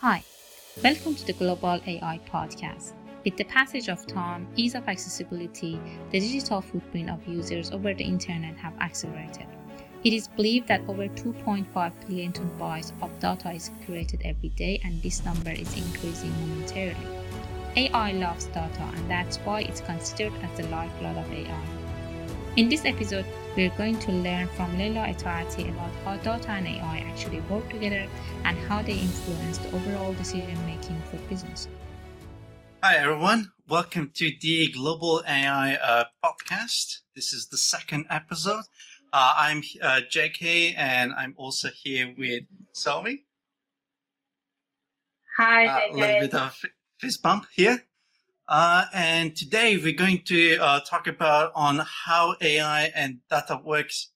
Hi, welcome to the Global AI Podcast. With the passage of time, ease of accessibility, the digital footprint of users over the internet have accelerated. It is believed that over 2.5 billion bytes of data is created every day, and this number is increasing momentarily. AI loves data, and that's why it's considered as the lifeblood of AI. In this episode, we're going to learn from Leila Etaati about how data and AI actually work together and how they influence the overall decision making for business. Hi, everyone. Welcome to the Global AI uh, podcast. This is the second episode. Uh, I'm uh, JK, and I'm also here with Selvi. Hi, uh, JK. A little bit of fist bump here. Uh, and today we're going to uh, talk about on how AI and data works.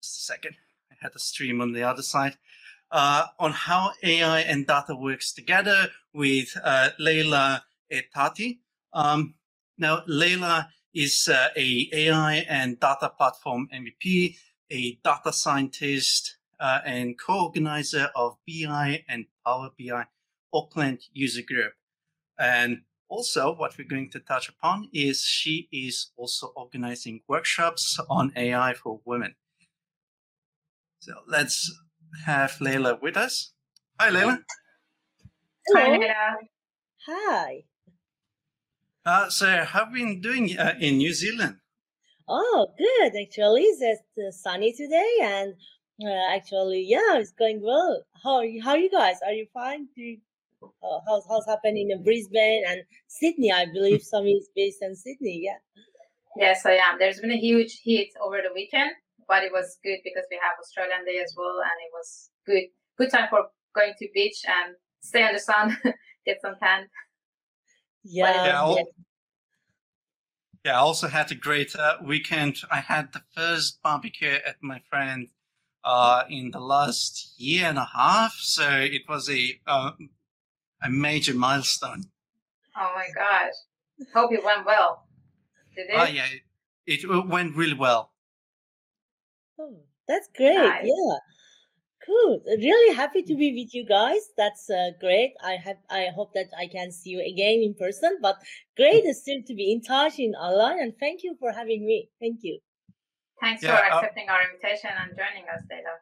Second, I had a stream on the other side. Uh, on how AI and data works together with uh, Leila Etaati. Um, now, Leila is uh, a AI and data platform MVP, a data scientist, uh, and co-organizer of BI and Power BI Auckland user group. And also, what we're going to touch upon is she is also organizing workshops on AI for women. So let's have Leila with us. Hi, Leila. Hi, Hello. Leila. Hi. Uh, so, how have you been doing uh, in New Zealand? Oh, good. Actually, it's uh, sunny today, and uh, actually, yeah, it's going well. How are you, how are you guys? Are you fine? Do you, uh, how's how's happening in Brisbane and Sydney? I believe Sami is based in Sydney. Yeah. Yes, I am. There's been a huge heat over the weekend, but it was good because we have Australian Day as well, and it was good. Good time for going to beach and stay in the sun, get some tan. Yeah. Yeah, I'll- yeah. Yeah, I also had a great uh, weekend. I had the first barbecue at my friend uh, in the last year and a half, so it was a uh, a major milestone. Oh my gosh. Hope it went well. Did it? Oh yeah, it, it went really well. Oh, that's great. Nice. Yeah. Cool. Really happy to be with you guys. That's uh, great. I have. I hope that I can see you again in person. But great is still to be in touch in online. And thank you for having me. Thank you. Thanks Yeah, for uh, accepting our invitation and joining us, Leila.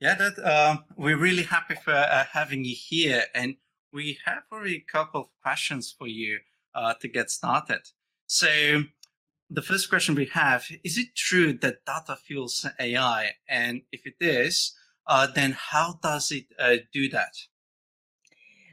Yeah, that um, we're really happy for uh, having you here, and we have already a couple of questions for you uh, to get started. So, the first question we have: Is it true that data fuels AI? And if it is, uh, then how does it uh, do that?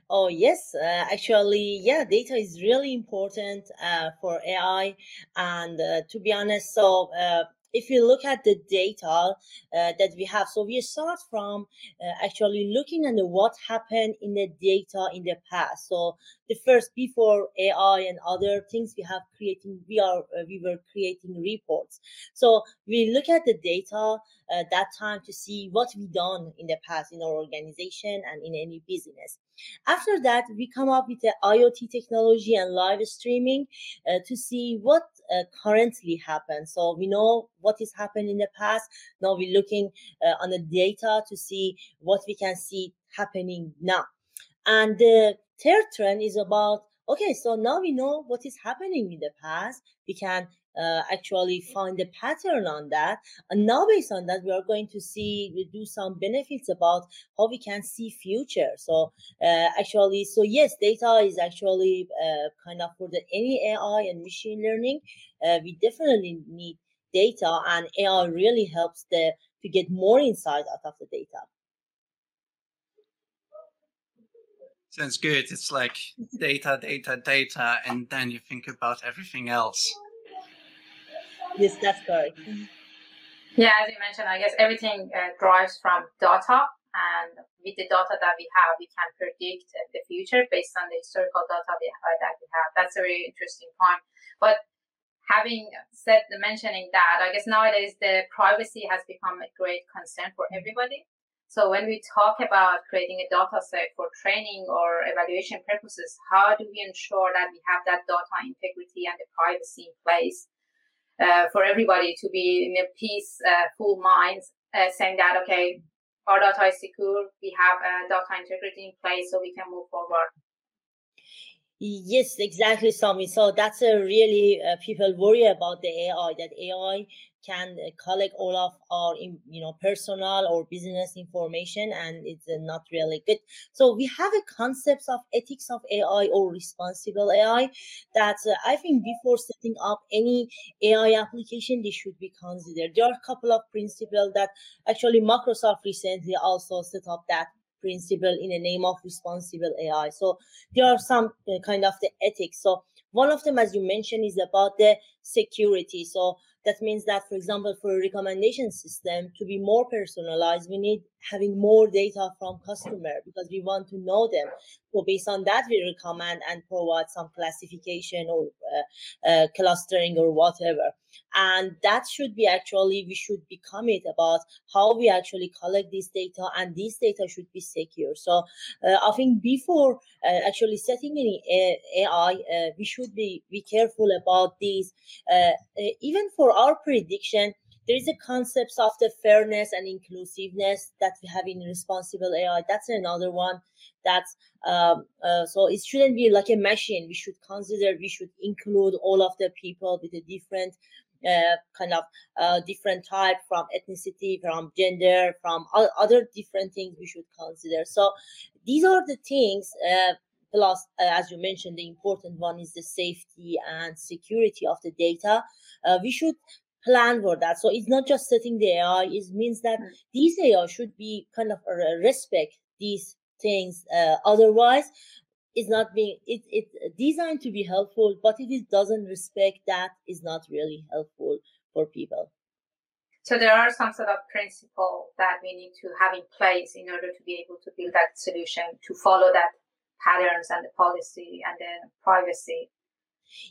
Oh yes, uh, actually, yeah, data is really important uh, for AI. And uh, to be honest, so uh, if you look at the data uh, that we have, so we start from uh, actually looking at what happened in the data in the past. So the first before AI and other things we have creating, we are uh, we were creating reports. So we look at the data uh, that time to see what we done in the past in our organization and in any business. After that, we come up with the IoT technology and live streaming uh, to see what uh, currently happens. So we know what is happened in the past. Now we're looking uh, on the data to see what we can see happening now. And the third trend is about okay, so now we know what is happening in the past. We can uh, actually find the pattern on that. And now based on that, we are going to see, we do some benefits about how we can see future. So uh, actually, so yes, data is actually uh, kind of for the any AI and machine learning. Uh, we definitely need data, and AI really helps the to get more insight out of the data. Sounds good. It's like data, data, data, and then you think about everything else. Yes, that's correct. Yeah, as you mentioned, I guess everything uh, drives from data, and with the data that we have, we can predict uh, the future based on the historical data we have, that we have. That's a very interesting point. But having said the mentioning that, I guess nowadays the privacy has become a great concern for everybody. So when we talk about creating a data set for training or evaluation purposes, how do we ensure that we have that data integrity and the privacy in place uh, for everybody to be in a peace, uh, minds, uh, saying that okay, our data is secure, we have data integrity in place, so we can move forward. Yes, exactly, Sami. So that's a really uh, people worry about the AI that AI can collect all of our you know personal or business information and it's uh, not really good. So we have a concept of ethics of ai or responsible ai that uh, i think before setting up any ai application they should be considered. There are a couple of principles that actually microsoft recently also set up that principle in the name of responsible ai so there are some uh, kind of the ethics. So one of them as you mentioned is about the security. So that means that, for example, for a recommendation system to be more personalized, we need having more data from customer because we want to know them. So based on that, we recommend and provide some classification or uh, uh, clustering or whatever. And that should be actually, we should be commit about how we actually collect this data and this data should be secure. So uh, I think before uh, actually setting any AI, uh, we should be, be careful about this. Uh, even for our prediction, there is a concept of the fairness and inclusiveness that we have in responsible AI. That's another one. That's um, uh, so it shouldn't be like a machine. We should consider we should include all of the people with a different uh, kind of uh, different type from ethnicity, from gender, from other different things we should consider. So these are the things. Uh, plus, uh, as you mentioned, the important one is the safety and security of the data. Uh, we should plan for that. So it's not just setting the AI. It means that mm. these AI should be kind of uh, respect these things. Uh, otherwise, it's not being it it's designed to be helpful, but if it doesn't respect that, is not really helpful for people. So there are some sort of principle that we need to have in place in order to be able to build that solution to follow that patterns and the policy and then privacy.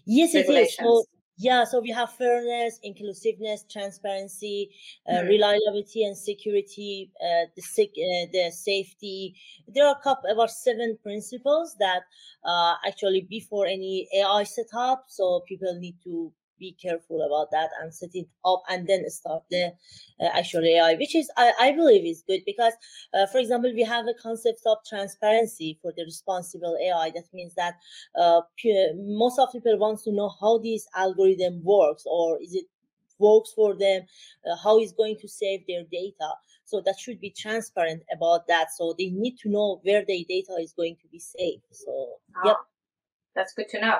Yes, it is. So yeah, so we have fairness, inclusiveness, transparency, uh, mm. reliability, and security. Uh, the uh, the safety. There are a couple about seven principles that uh, actually before any AI setup, so people need to be careful about that and set it up and then start the uh, actual AI, which is I, I believe is good because, uh, for example, we have a concept of transparency for the responsible AI. That means that uh, most of people wants to know how this algorithm works or is it works for them, uh, how is going to save their data. So that should be transparent about that. So they need to know where their data is going to be saved. So, ah, yep. That's good to know.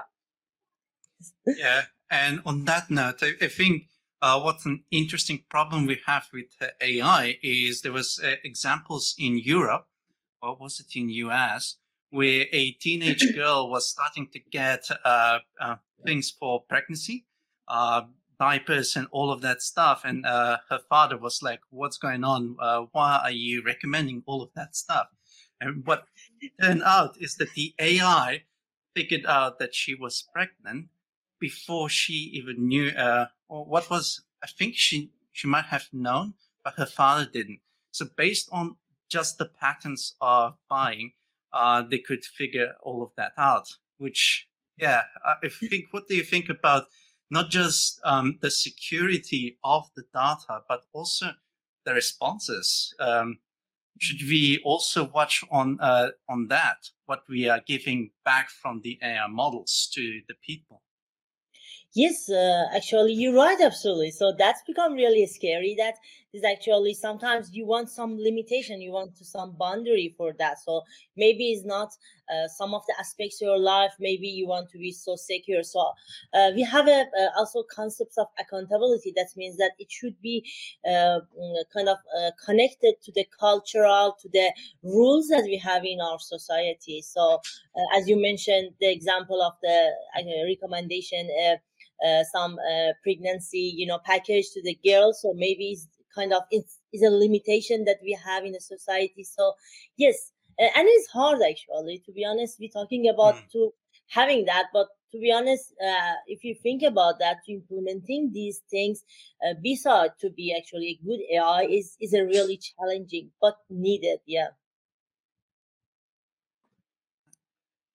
yeah, and on that note, I, I think uh, what's an interesting problem we have with uh, AI is there was uh, examples in Europe, or was it in US, where a teenage girl was starting to get uh, uh, things for pregnancy, uh, diapers and all of that stuff. And her father was like, what's going on? why are you recommending all of that stuff? And what turned out is that the AI figured out that she was pregnant before she even knew uh, or what was I think she she might have known, but her father didn't. So based on just the patterns of buying, uh, they could figure all of that out. Which, yeah, I think. What do you think about not just um, the security of the data, but also the responses? Um, should we also watch on uh, on that what we are giving back from the AI models to the people? Yes, uh, actually, you're right, absolutely. So that's become really scary. That is actually sometimes you want some limitation, you want to some boundary for that. So maybe it's not uh, some of the aspects of your life. Maybe you want to be so secure. So uh, we have a uh, also concepts of accountability. That means that it should be uh, mm, kind of uh, connected to the cultural, to the rules that we have in our society. So as you mentioned, the example of the recommendation uh, some uh, pregnancy, you know, package to the girl. So maybe it's kind of it's, it's a limitation that we have in the society. So yes, and it's hard actually. To be honest, we're talking about mm. to having that, but to be honest, uh, if you think about that, implementing these things, uh, besides to be actually a good AI, is is a really challenging but needed. Yeah.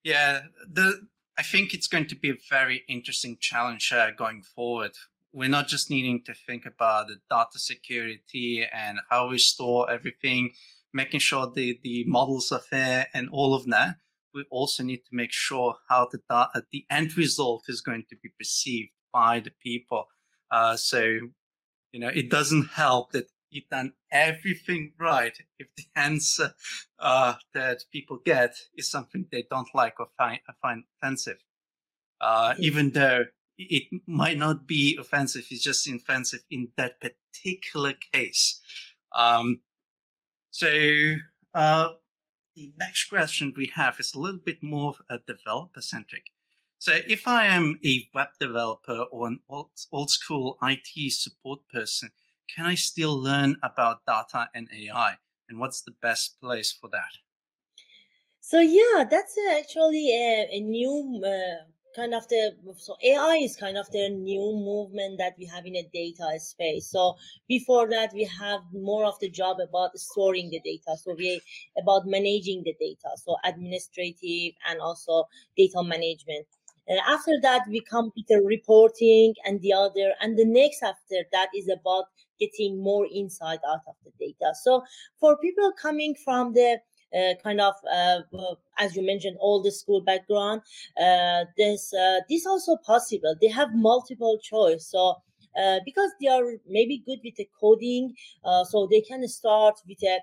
Yeah, the I think it's going to be a very interesting challenge uh, going forward we're not just needing to think about the data security and how we store everything, making sure the, the models are fair and all of that. We also need to make sure how the data, the end result is going to be perceived by the people. Uh, so, you know, it doesn't help that you've done everything right if the answer uh, that people get is something they don't like or find, find offensive. Uh, even though it might not be offensive, it's just offensive in that particular case. Um, so uh, the next question we have is a little bit more developer centric. So if I am a web developer or an old, old school IT support person, can I still learn about data and AI? And what's the best place for that? So yeah, that's actually a, a new uh, kind of the so AI is kind of the new movement that we have in a data space. So before that, we have more of the job about storing the data. So we about managing the data. So administrative and also data management. And after that, we come to the reporting and the other, and the next after that is about getting more insight out of the data. So for people coming from the kind of uh, as you mentioned all the school background uh, this uh, this also possible. They have multiple choice. So uh, because they are maybe good with the coding uh, so they can start with a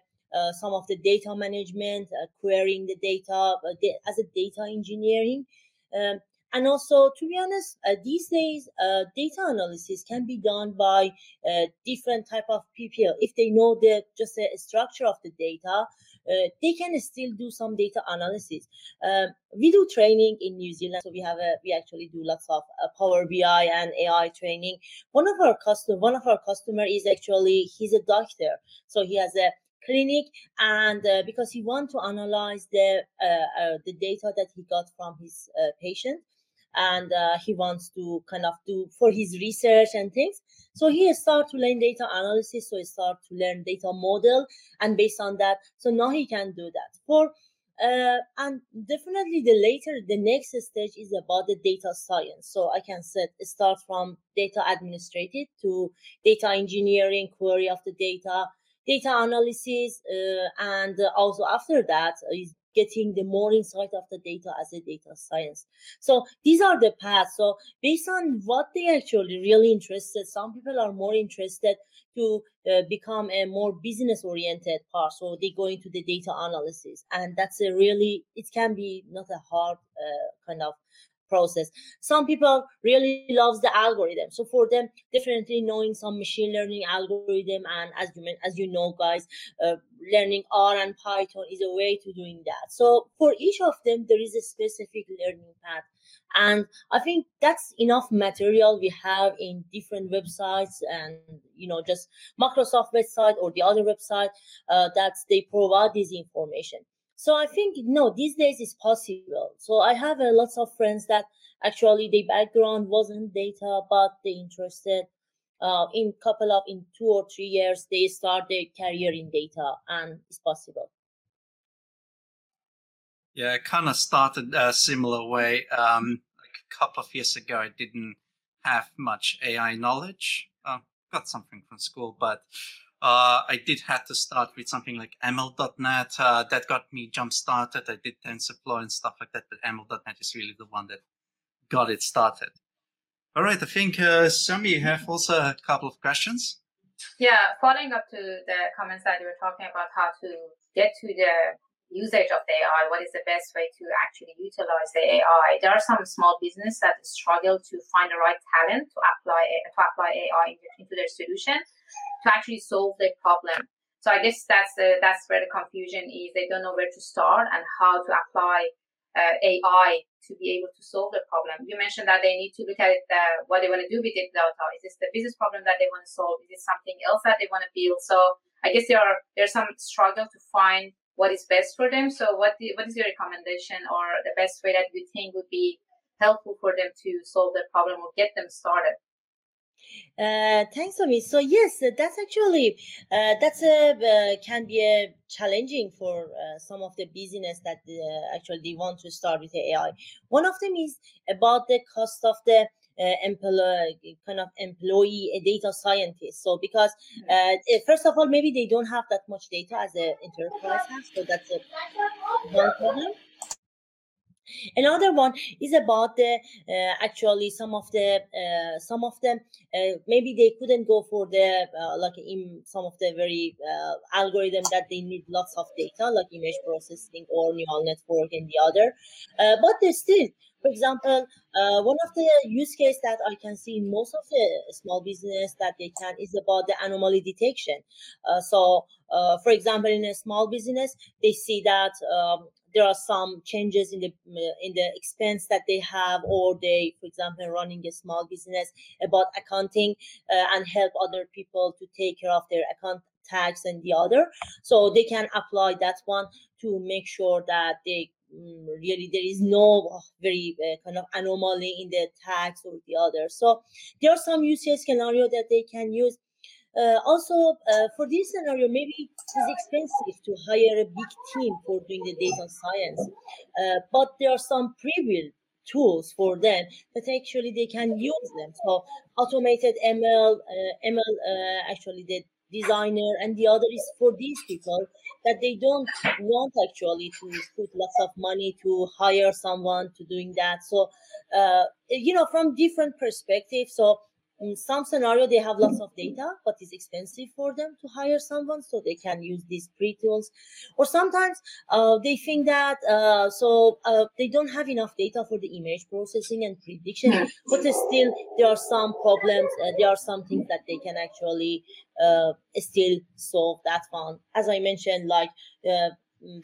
some of the data management querying the data as a data engineering. Um, and also to be honest uh, these days uh, data analysis can be done by uh, different type of people if they know the just the structure of the data uh, they can still do some data analysis. Um, we do training in new zealand. So we have a we actually do lots of uh, power bi and ai training. One of our customer one of our customer is actually he's a doctor. So he has a clinic and uh, because he want to analyze the uh, uh, the data that he got from his uh, patient and uh, he wants to kind of do for his research and things. So he start to learn data analysis. So he start to learn data model, and based on that, so now he can do that. For uh, and definitely the later the next stage is about the data science so i can set start from data administrative to data engineering query of the data data analysis uh, and also after that is getting the more insight of the data as a data science. So these are the paths. So based on what they actually really interested, some people are more interested to uh, become a more business oriented part. So they go into the data analysis, and that's a really it can be not a hard uh, kind of process. Some people really loves the algorithm. So for them, definitely knowing some machine learning algorithm and as you as you know, guys, uh, learning R and Python is a way to doing that. So for each of them, there is a specific learning path. And I think that's enough material we have in different websites and, you know, just Microsoft website or the other website uh, that they provide this information. So I think no, these days it's possible. So I have a lots of friends that actually their background wasn't data, but they interested. Uh, in couple of in two or three years, they start their career in data, and it's possible. Yeah, kind of started a similar way. Um, like a couple of years ago, I didn't have much AI knowledge. Uh, got something from school, but uh, I did have to start with something like ML.NET. Uh, that got me jump started. I did TensorFlow and stuff like that, but ML.NET is really the one that got it started. All right, I think uh, Sami, you have also a couple of questions. Yeah, following up to the comments that you were talking about how to get to the usage of the AI, what is the best way to actually utilize the AI? There are some small business that struggle to find the right talent to apply to apply AI into their solution to actually solve their problem. So I guess that's the, that's where the confusion is. They don't know where to start and how to apply uh, AI to be able to solve the problem. You mentioned that they need to look at it, uh, what they want to do with the data. Is this the business problem that they want to solve? Is it something else that they want to build? So I guess there are there's some struggle to find what is best for them. So what the, what is your recommendation or the best way that you think would be helpful for them to solve the problem or get them started? Uh, thanks, Ami. So yes, that's actually uh, that's a uh, can be a challenging for uh, some of the business that uh, actually they want to start with AI. One of them is about the cost of the uh, employee kind of employee a data scientist so because uh, first of all maybe they don't have that much data as an enterprise has so that's a one problem Another one is about the uh, actually some of the uh, some of them uh, maybe they couldn't go for the uh, like in some of the very uh, algorithm that they need lots of data like image processing or neural network and the other, uh, but they still. For example, one of the use case that I can see in most of the small business that they can is about the anomaly detection. so, for example, in a small business, they see that um, there are some changes in the in the expense that they have or they for example running a small business about accounting uh, and help other people to take care of their account tax and the other. So they can apply that one to make sure that they mm, really there is no very uh, kind of anomaly in the tax or the other. So there are some use case scenario that they can use uh, also, uh, for this scenario, maybe it's expensive to hire a big team for doing the data science, uh, but there are some pre-built tools for them that actually they can use them. So automated ML, uh, ML uh, actually the designer, and the other is for these people that they don't want actually to put lots of money to hire someone to doing that. So, uh, you know, from different perspectives. So in some scenario they have lots of data but it's expensive for them to hire someone so they can use these pre tools or sometimes uh, they think that uh, so uh, they don't have enough data for the image processing and prediction but still there are some problems uh, there are some things that they can actually uh, still solve that one. As i mentioned like uh,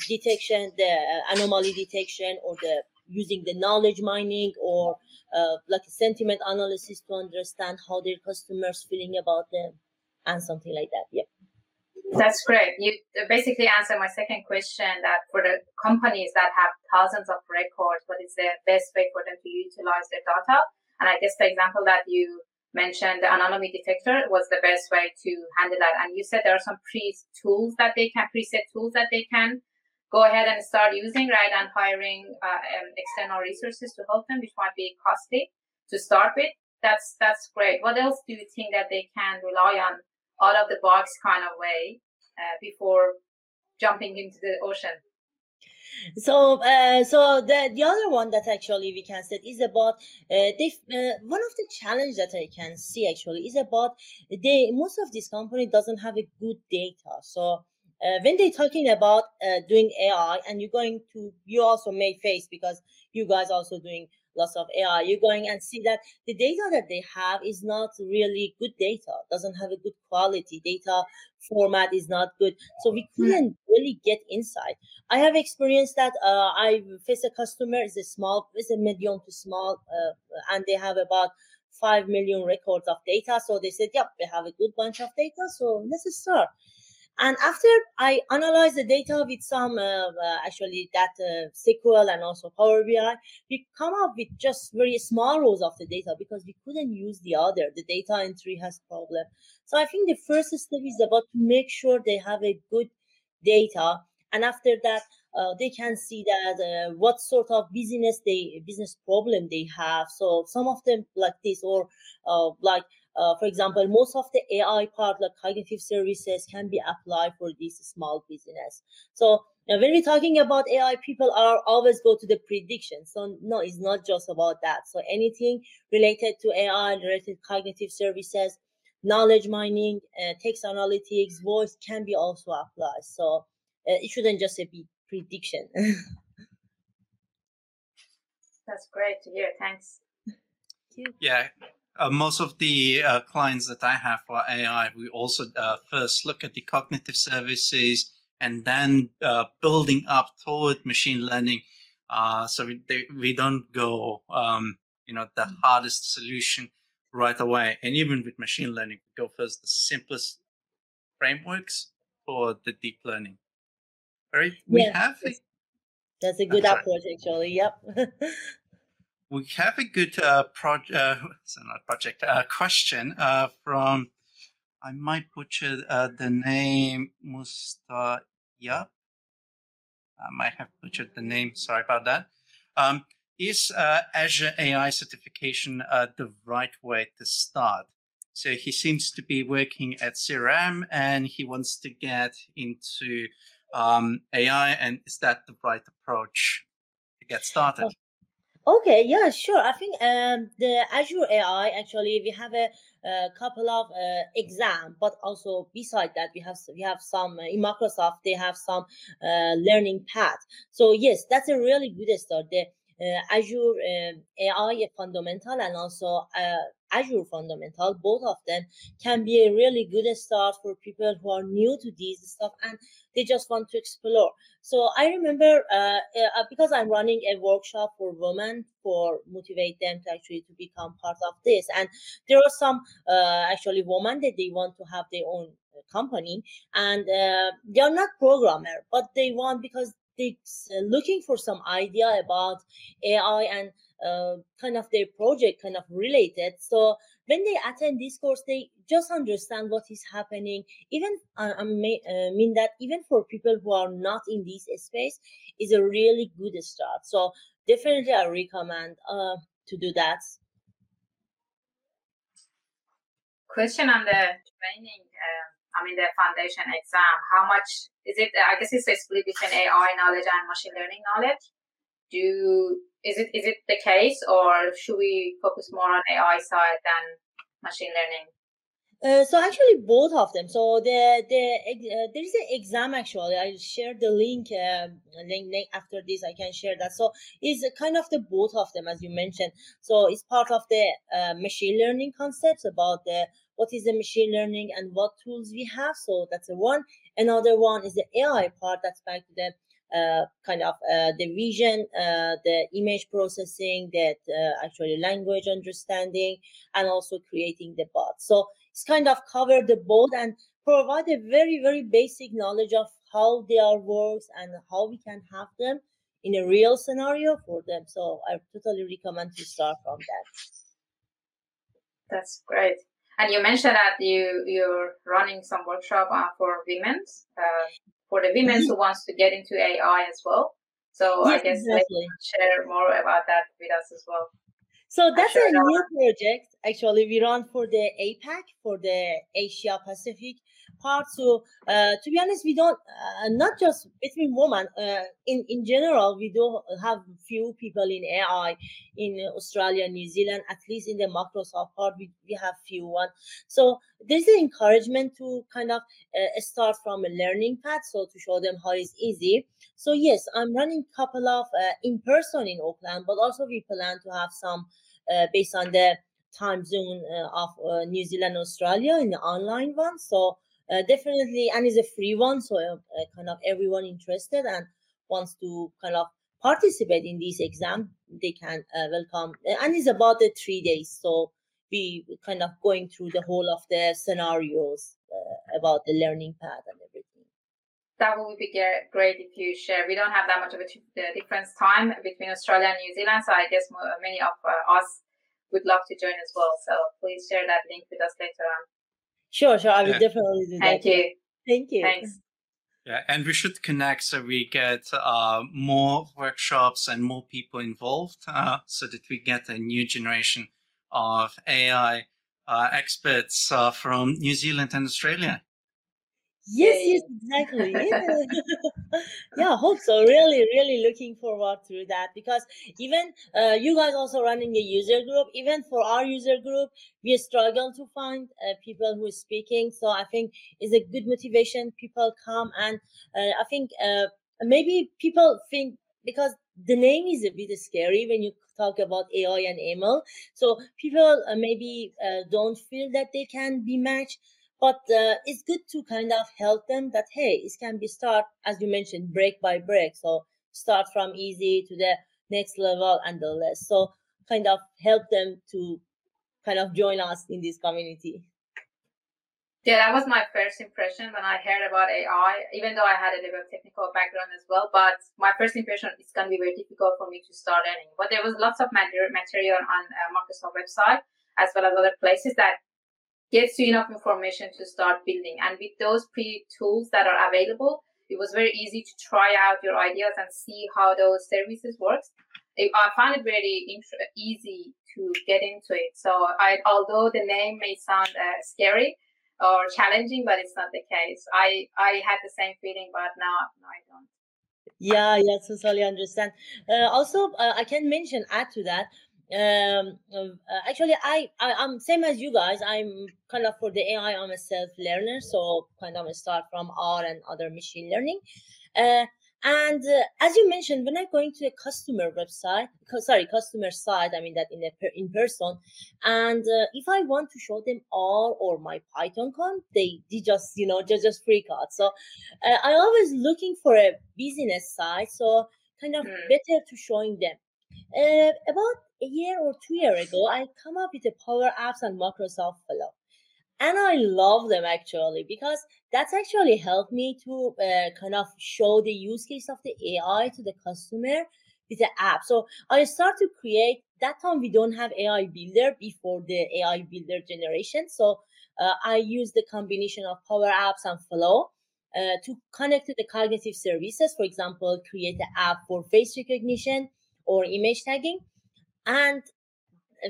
detection the anomaly detection or the using the knowledge mining or uh, like a sentiment analysis to understand how their customers feeling about them and something like that. Yeah. That's great. You basically answered my second question that for the companies that have thousands of records, what is the best way for them to utilize their data? And I guess the example that you mentioned, the anomaly detector, was the best way to handle that. And you said there are some pre tools that they can preset tools that they can go ahead and start using, right, and hiring uh, um, external resources to help them, which might be costly to start with. That's that's great. What else do you think that they can rely on out of the box kind of way uh, before jumping into the ocean? so uh, so the the other one that actually we can say is about uh, they uh, one of the challenge that i can see actually is about they most of this company doesn't have a good data so uh, when they're talking about uh, doing AI, and you're going to, you also may face because you guys also doing lots of AI, you're going and see that the data that they have is not really good data, doesn't have a good quality. Data format is not good. So we hmm. couldn't really get inside. I have experienced that uh, I face a customer, is a small, is a medium to small, uh, and they have about 5 million records of data. So they said, yep, they have a good bunch of data. So let's start. And after I analyzed the data with some, uh, actually that uh, SQL and also Power BI, we come up with just very small rows of the data because we couldn't use the other. The data entry has problem. So I think the first step is about to make sure they have a good data. And after that, uh, they can see that uh, what sort of business they business problem they have. So some of them like this, or uh, like uh, for example, most of the AI part, like cognitive services, can be applied for this small business. So now when we're talking about AI, people are always go to the prediction. So no, it's not just about that. So anything related to AI, related cognitive services, knowledge mining, uh, text analytics, voice can be also applied. So uh, it shouldn't just be prediction. That's great to hear. Thanks. Yeah, uh, most of the uh, clients that I have for AI, we also uh, first look at the cognitive services and then uh, building up toward machine learning. Uh, so we, they, we don't go, um, you know, the mm. hardest solution right away. And even with machine learning, we go first the simplest frameworks for the deep learning. Right? We yeah, have. A, that's a good approach, actually. Yep. we have a good uh, project, uh, not project, uh, question uh, from, I might butcher uh, the name, Mustayab. I might have butchered the name, sorry about that. Um, is uh, Azure AI certification uh, the right way to start? So he seems to be working at CRM and he wants to get into um, AI. And is that the right approach to get started? Okay, yeah, sure. I think um, the Azure AI actually we have a, a couple of uh, exam, but also beside that we have we have some uh, in Microsoft they have some uh, learning path. So yes, that's a really good start. The uh, Azure um, AI fundamental and also uh, Azure fundamental, both of them can be a really good start for people who are new to these stuff and they just want to explore. So I remember uh, uh, because I'm running a workshop for women for motivate them to actually to become part of this, and there are some uh, actually women that they want to have their own uh, company and uh, they are not programmer, but they want because they're looking for some idea about AI and uh, kind of their project kind of related. So when they attend this course, they just understand what is happening. Even uh, I uh, mean that even for people who are not in this space, is a really good start. So definitely, I recommend uh, to do that. Question on the training. Uh, I mean the foundation exam. How much is it? I guess it's a split between AI knowledge and machine learning knowledge. Do is it is it the case, or should we focus more on AI side than machine learning? Uh, so actually both of them. So the the uh, there is an exam actually. I'll share the link uh, link, link after this i can share that. So it's kind of the both of them as you mentioned. So it's part of the uh, machine learning concepts about the what is the machine learning and what tools we have. So that's the one. Another one is the ai part that's back to the kind of uh, the vision, uh, the image processing, that uh, actually language understanding, and also creating the bot. So it's kind of cover the both and provide a very very basic knowledge of how they are works and how we can have them in a real scenario for them. So I totally recommend to start from that. That's great. And you mentioned that you you're running some workshop uh, for women. Uh, for the women who wants to get into AI as well. So yes, I guess exactly. share more about that with us as well. So that's sure a new project. Actually, we run for the APAC, for the Asia Pacific part. So uh, to be honest, we don't uh, not just between women. Uh, in in general, we do have few people in AI in Australia, New Zealand. At least in the Microsoft part, we, we have few one. So there's an encouragement to kind of uh, start from a learning path. So to show them how it's easy. So yes, I'm running couple of uh, in person in Auckland, but also we plan to have some uh, based on the time zone of New Zealand, Australia in the online one. So uh, definitely and it's a free one so uh, uh, kind of everyone interested and wants to kind of participate in this exam they can uh, welcome. And it's about the three days so we kind of going through the whole of the scenarios uh, about the learning path and everything. That would be great if you share. We don't have that much of a difference time between australia and new zealand so i guess many of uh, us would love to join as well so please share that link with us later on Sure, sure. I will yeah. definitely do that. Thank that. You. Thank you. Thanks. Yeah, and we should connect so we get uh, more workshops and more people involved uh, so that we get a new generation of AI uh, experts uh, from New Zealand and Australia. Yes, yes, exactly. Yeah. yeah, hope so. Really, really looking forward to that because even uh, you guys also running a user group. Even for our user group, we struggle to find uh, people who are speaking. So I think it's a good motivation. People come and uh, I think uh, maybe people think because the name is a bit scary when you talk about AI and ML. So people uh, maybe uh, don't feel that they can be matched but uh, it's good to kind of help them that hey it can be start as you mentioned break by break. So start from easy to the next level and the less. So kind of help them to kind of join us in this community. Yeah that was my first impression when i heard about ai even though i had a little technical background as well but my first impression is going to be very difficult for me to start learning. But there was lots of material on uh, microsoft website as well as other places that gives you enough information to start building. And with those pre tools that are available, it was very easy to try out your ideas and see how those services works. I found it very int- easy to get into it. So I, although the name may sound uh, scary or challenging, but it's not the case. I I had the same feeling, but now no, I don't. Yeah, yeah, so totally understand. Uh, also, uh, I can mention add to that. Um, uh, actually, I, I I'm same as you guys. I'm kind of for the AI. I'm a self learner, so kind of start from R and other machine learning. Uh, and uh, as you mentioned, when I'm going to a customer website, sorry, customer side I mean that in a per, in person, and uh, if I want to show them R or my Python code, they, they just you know just just freak out. So uh, I always looking for a business side, so kind of mm. better to showing them. Uh, about a year or two year ago, I come up with the Power Apps and Microsoft Flow and i love them actually because that's actually helped me to uh, kind of show the use case of the ai to the customer with the app. So i start to create that time we don't have ai builder before the ai builder generation so uh, i use the combination of power apps and flow uh, to connect to the cognitive services for example create the app for face recognition or image tagging and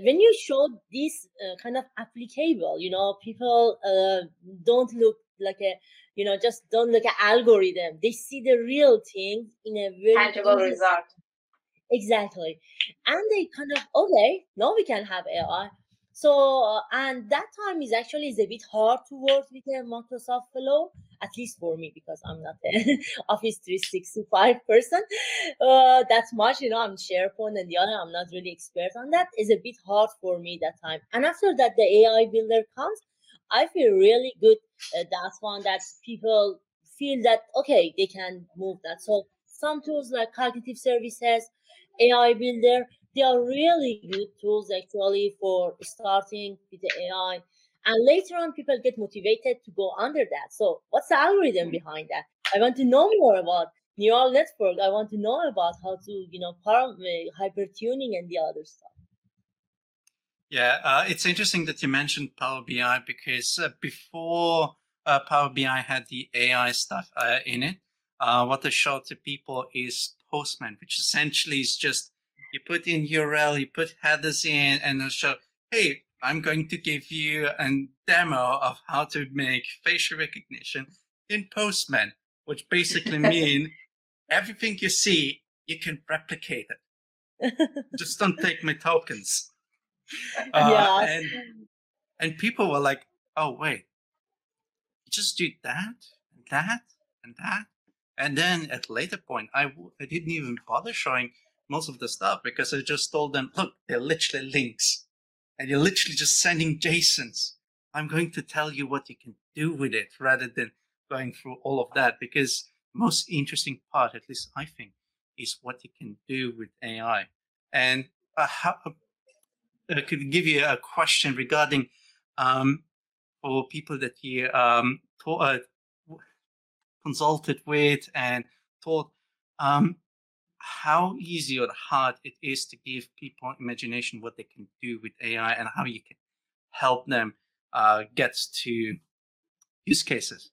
when you show this uh, kind of applicable, you know, people uh, don't look like a, you know, just don't look at algorithm. They see the real thing in a very tangible result. Exactly, and they kind of okay, now we can have AI. So, uh, and that time is actually is a bit hard to work with a Microsoft Flow, at least for me, because I'm not an Office 365 person. Uh, that's much, you know, I'm SharePoint and the other, I'm not really expert on that. Is a bit hard for me that time. And after that, the AI builder comes, I feel really good. Uh, that's one that people feel that, okay, they can move that. So some tools like cognitive services, AI builder, they are really good tools actually for starting with the AI. And later on, people get motivated to go under that. So, what's the algorithm behind that? I want to know more about neural network. I want to know about how to, you know, param- hyper tuning and the other stuff. Yeah, uh, it's interesting that you mentioned Power BI because uh, before uh, Power BI had the AI stuff uh, in it, uh, what I showed to people is Postman, which essentially is just you put in URL, you put headers in, and it'll show, hey, I'm going to give you a demo of how to make facial recognition in Postman, which basically mean everything you see, you can replicate it. Just don't take my tokens. Uh, yeah. And, and people were like, oh, wait, just do that, and that, and that. And then at a later point, I w- I didn't even bother showing most of the stuff because I just told them, look, they're literally links and you're literally just sending JSONs. I'm going to tell you what you can do with it rather than going through all of that because most interesting part, at least I think, is what you can do with AI. And uh, how, uh, I could give you a question regarding um, for people that you um, uh, consulted with and taught. Um, how easy or hard it is to give people imagination what they can do with AI and how you can help them uh, get to use cases.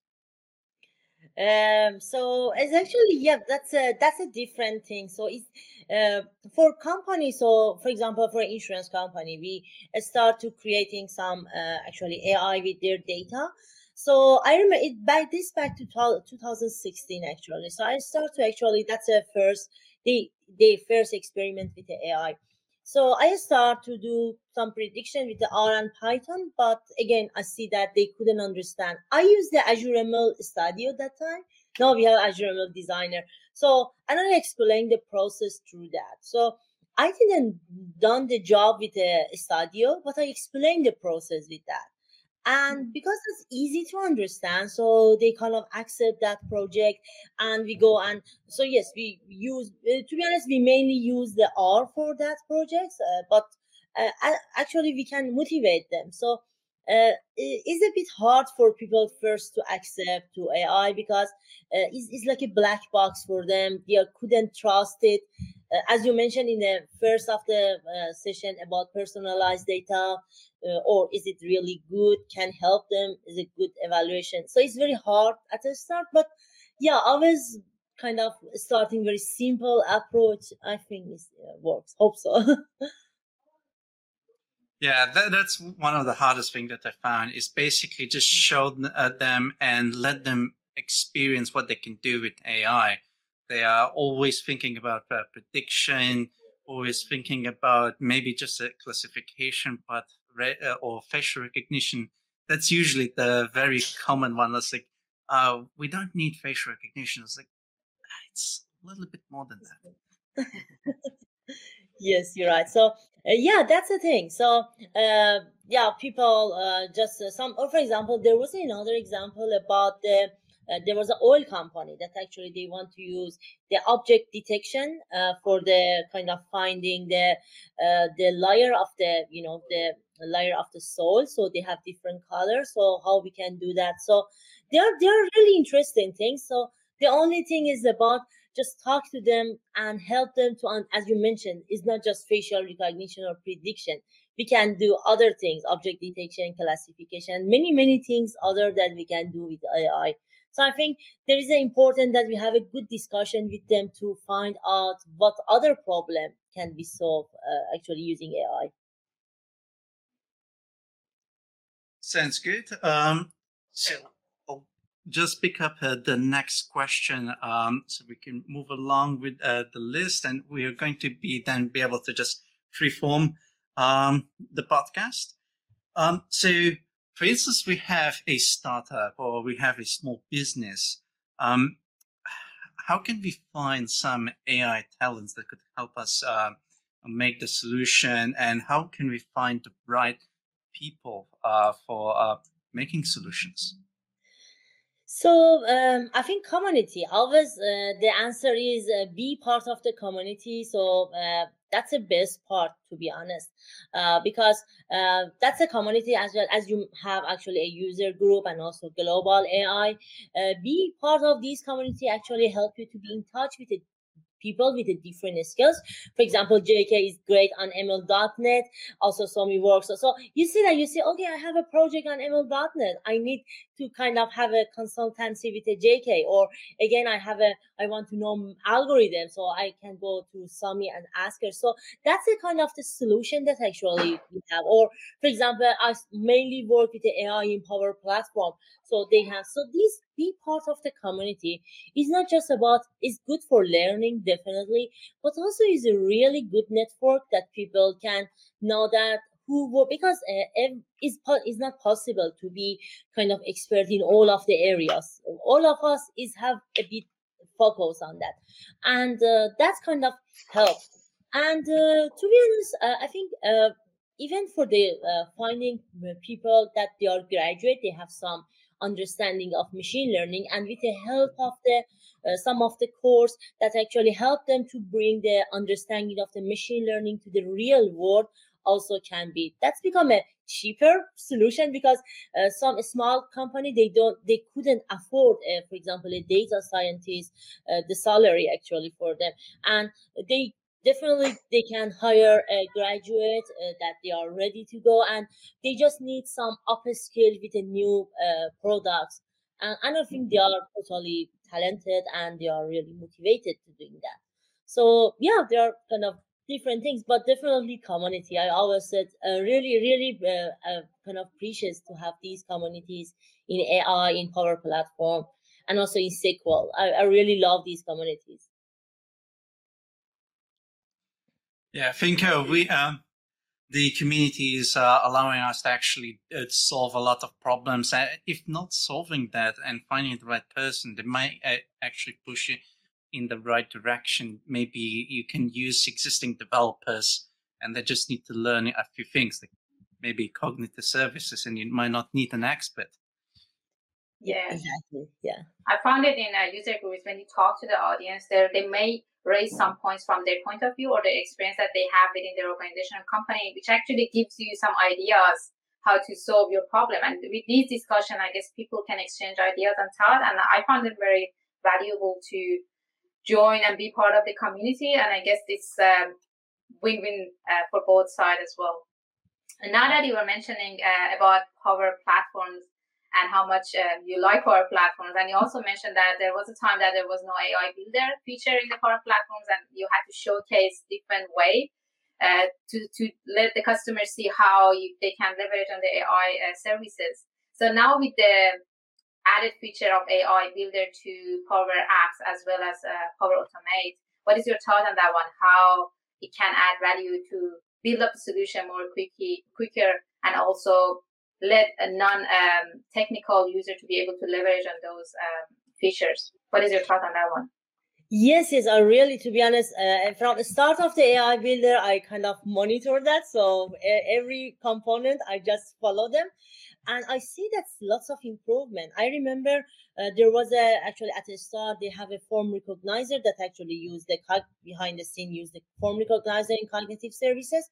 Um, so it's actually yeah, that's a that's a different thing. So it's uh, for companies. So for example, for insurance company, we start to creating some uh, actually AI with their data. So I remember it back this back to 2016 actually. So I start to actually that's a first they they first experiment with the AI. So I start to do some prediction with the R and Python, but again, I see that they couldn't understand. I use the Azure ML Studio that time. Now we have Azure ML Designer. So I don't explain the process through that. So I didn't done the job with the Studio, but I explained the process with that and because it's easy to understand so they kind of accept that project and we go and so yes we use uh, to be honest we mainly use the r for that project uh, but uh, actually we can motivate them. So uh, it's a bit hard for people first to accept to AI because uh, it's, it's like a black box for them. They couldn't trust it. Uh, as you mentioned in the first of the uh, session about personalized data, uh, or is it really good? Can help them? Is it good evaluation? So it's very hard at the start, but yeah, always kind of starting very simple approach, I think it uh, works. Hope so. Yeah, that, that's one of the hardest things that I found is basically just show uh, them and let them experience what they can do with AI. They are always thinking about uh, prediction, always thinking about maybe just a classification part uh, or facial recognition. That's usually the very common one. That's like, uh, we don't need facial recognition. It's like, ah, it's a little bit more than that. yes, you're right. So yeah, that's the thing. So uh, yeah, people uh, just uh, some. Or for example, there was another example about the. Uh, there was an oil company that actually they want to use the object detection uh, for the kind of finding the the layer of the you know the layer of the soul so they have different colors so how we can do that so they are they are really interesting things so the only thing is about just talk to them and help them to as you mentioned it's not just facial recognition or prediction. We can do other things object detection classification many many things other that we can do with ai so i think there is important that we have a good discussion with them to find out what other problem can be solved uh, actually using ai sounds good. Um so just pick up uh, the next question um, so we can move along with uh, the list and we are going to be then be able to just freeform um, the podcast. Um, so for instance, we have a startup or we have a small business. Um, how can we find some AI talents that could help us uh, make the solution and how can we find the right people uh, for uh, making solutions? So um, I think community always uh, the answer is uh, be part of the community. So uh, that's the best part to be honest, uh, because uh, that's a community as well as you have actually a user group and also global AI. Uh, be part of this community actually help you to be in touch with the people with different skills. For example, JK is great on ML.NET. Also, Sami works. So you see that you say, okay, I have a project on ML.NET. I need to kind of have a consultancy with a JK. Or again, I have a, I want to know algorithm. So I can go to Sami and ask her. So that's the kind of the solution that actually we have. Or for example, I mainly work with the AI in Power Platform. So they have, so these be part of the community is not just about it's good for learning definitely but also is a really good network that people can know that who will because uh, is is not possible to be kind of expert in all of the areas. All of us is have a bit focus on that. And uh, that's kind of help. And uh, to be honest uh, i think uh, even for the uh, finding people that they are graduate they have some understanding of machine learning and with the help of the uh, some of the course that actually help them to bring the understanding of the machine learning to the real world also can be that's become a cheaper solution because uh, some small company they don't they couldn't afford uh, for example a data scientist uh, the salary actually for them. And they definitely they can hire a graduate uh, that they are ready to go and they just need some upskill with a new uh, products and, i think they are totally talented and they are really motivated to doing that. So yeah there are kind of different things but definitely community. I always said uh, really really uh, uh, kind of precious to have these communities in ai in power platform and also in sql I, I really love these communities Yeah, I think uh, we um, the community is uh, allowing us to actually uh, solve a lot of problems. Uh, if not solving that and finding the right person, they might uh, actually push you in the right direction. Maybe you can use existing developers, and they just need to learn a few things, like maybe cognitive services, and you might not need an expert. Yeah, exactly. Yeah, I found it in uh, user groups when you talk to the audience, there they may raise some points from their point of view or the experience that they have within their organization or company, which actually gives you some ideas how to solve your problem. And with these discussion, I guess people can exchange ideas and thought. And I found it very valuable to join and be part of the community. And I guess it's um, win-win uh, for both sides as well. And now that you were mentioning uh, about power platforms, and how much uh, you like our Platforms. And you also mentioned that there was a time that there was no AI Builder feature in the Power Platforms, and you had to showcase different way uh, to to let the customer see how you, they can leverage on the AI uh, services. So now with the added feature of AI Builder to Power Apps as well as uh, Power Automate, what is your thought on that one? How it can add value to build up the solution more quickly, quicker, and also let a non-technical um, user to be able to leverage on those um, features. What is your thought on that one? Yes, yes. I really, to be honest, uh, from the start of the AI builder, I kind of monitor that. So every component, I just follow them and i see that's lots of improvement. I remember uh, there was a actually at the start they have a form recognizer that actually use the behind the scene use the form recognizer in cognitive services.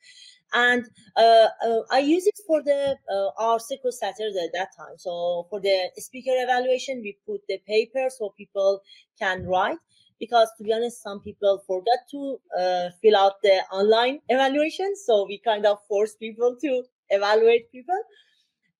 And uh, uh, i use it for the uh, our SQL Saturday at that time. So for the speaker evaluation we put the paper so people can write because to be honest some people forgot to uh, fill out the online evaluation. So we kind of force people to evaluate people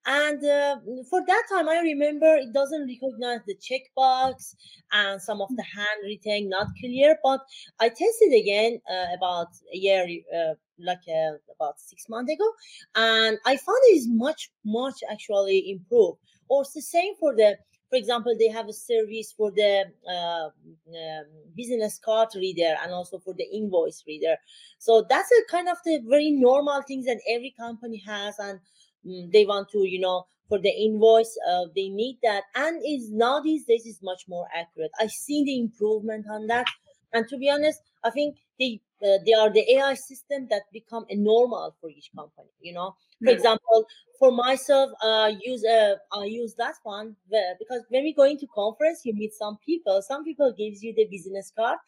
and uh, for that time, I remember it doesn't recognize the checkbox and some of the handwriting not clear. But I tested again uh, about a year, uh, like uh, about six months ago, and I found it is much, much actually improved. Or it's the same for the for example, they have a service for the uh, um, business card reader and also for the invoice reader. So that's a kind of the very normal things that every company has. And they want to you know for the invoice uh, they need that. And is now this days is much more accurate. I see the improvement on that. And to be honest i think they uh, they are the ai system that become a normal for each company you know? For example for myself uh use uh i use that one because when we go into conference you meet some people. Some people gives you the business card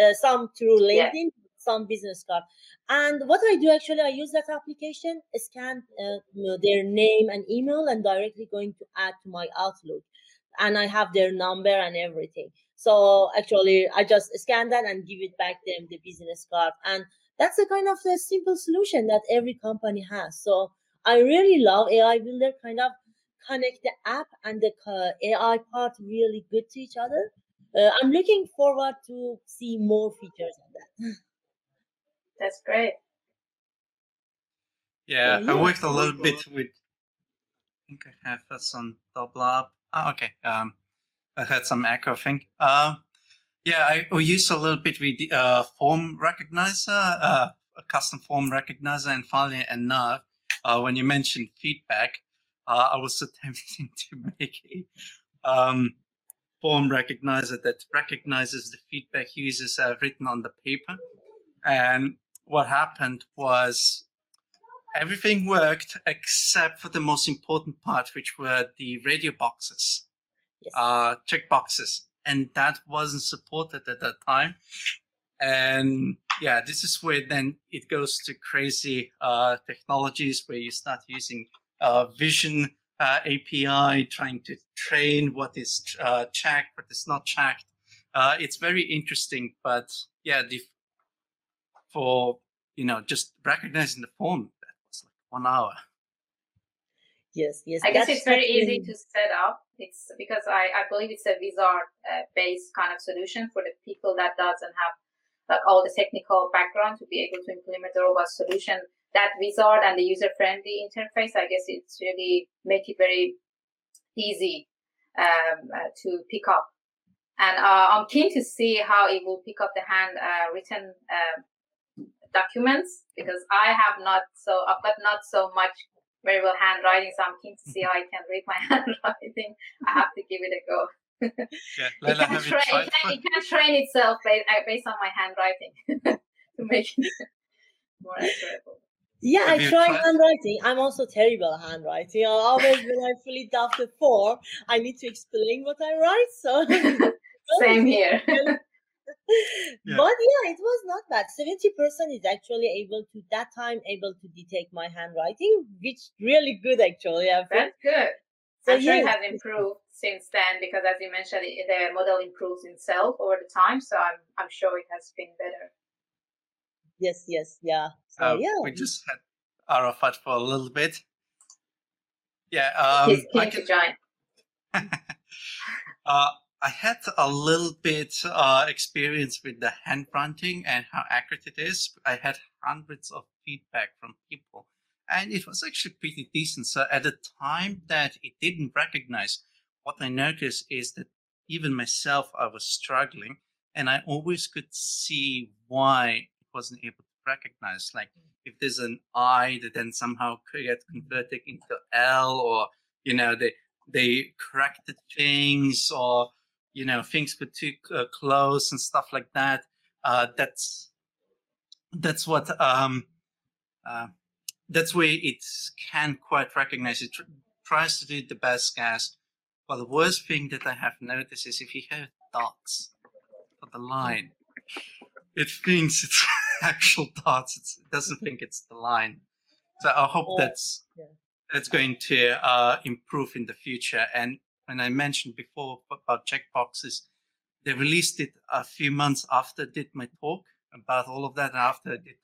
uh, some through linkedin yeah some business card. And what I do actually, I use that application, scan uh, their name and email, and directly going to add to my Outlook. And I have their number and everything. So actually, I just scan that and give it back them the business card. And that's a kind of a simple solution that every company has. So I really love AI Builder, kind of connect the app and the uh, AI part really good to each other. Uh, I'm looking forward to see more features on that. That's great. Yeah, I worked a little bit with. I think I have that on double up. Oh, okay. Um, I had some echo thing. Uh, yeah, I we use a little bit with the uh, form recognizer, uh, a custom form recognizer, and finally enough, uh, when you mentioned feedback, uh, I was attempting to make a um, form recognizer that recognizes the feedback users have written on the paper, and what happened was everything worked except for the most important part, which were the radio boxes, yes. uh, check boxes. And that wasn't supported at that time. And yeah, this is where then it goes to crazy uh, technologies where you start using uh, vision uh, API, trying to train what is uh, checked, what is not checked. Uh, it's very interesting, but yeah, the for you know just recognizing the form that was like one hour. Yes yes i guess it's very easy to set up. It's because i i believe it's a wizard uh, based kind of solution for the people that doesn't have like all the technical background to be able to implement a robust solution. That wizard and the user friendly interface i guess it's really make it very easy um, uh, to pick up. And uh, i'm keen to see how it will pick up the hand uh, written um, documents because I have not so I've got not so much very well handwriting, so I'm keen to see how I can read my handwriting. I have to give it a go. yeah, Leila, it, can train, it, can, it can train itself based, uh, based on my handwriting to make it more accurate. Yeah, Have I try tried? handwriting. I'm also terrible at handwriting. Always when I fill it out the form, I need to explain what I write. So same here yeah. But yeah, it was not bad. 70% is actually able to that time able to detect my handwriting, which really good actually. I That's good. So I'm sure it has improved since then because as you mentioned, the model improves itself over the time. So I'm I'm sure it has been better. Yes, yes, yeah. So uh, yeah. We just had Arafat for a little bit. Yeah, um, He's keen to join. uh, I had a little bit uh, experience with the hand fronting and how accurate it is. I had hundreds of feedback from people, and it was actually pretty decent. So at the time that it didn't recognize, what I noticed is that even myself, I was struggling, and I always could see why it wasn't able to recognize. Like if there's an I that then somehow could get converted into L, or you know they they corrected things, or you know things were too uh, close and stuff like that uh, that's that's what um, uh, that's where it can quite recognize. It tr- tries to do the best guess but the worst thing that i have noticed is if you have dots for the line it thinks it's actual dots. It's, it doesn't think it's the line. So i hope that's that's going to uh, improve in the future. And when I mentioned before about checkboxes, they released it a few months after I did my talk about all of that, after I did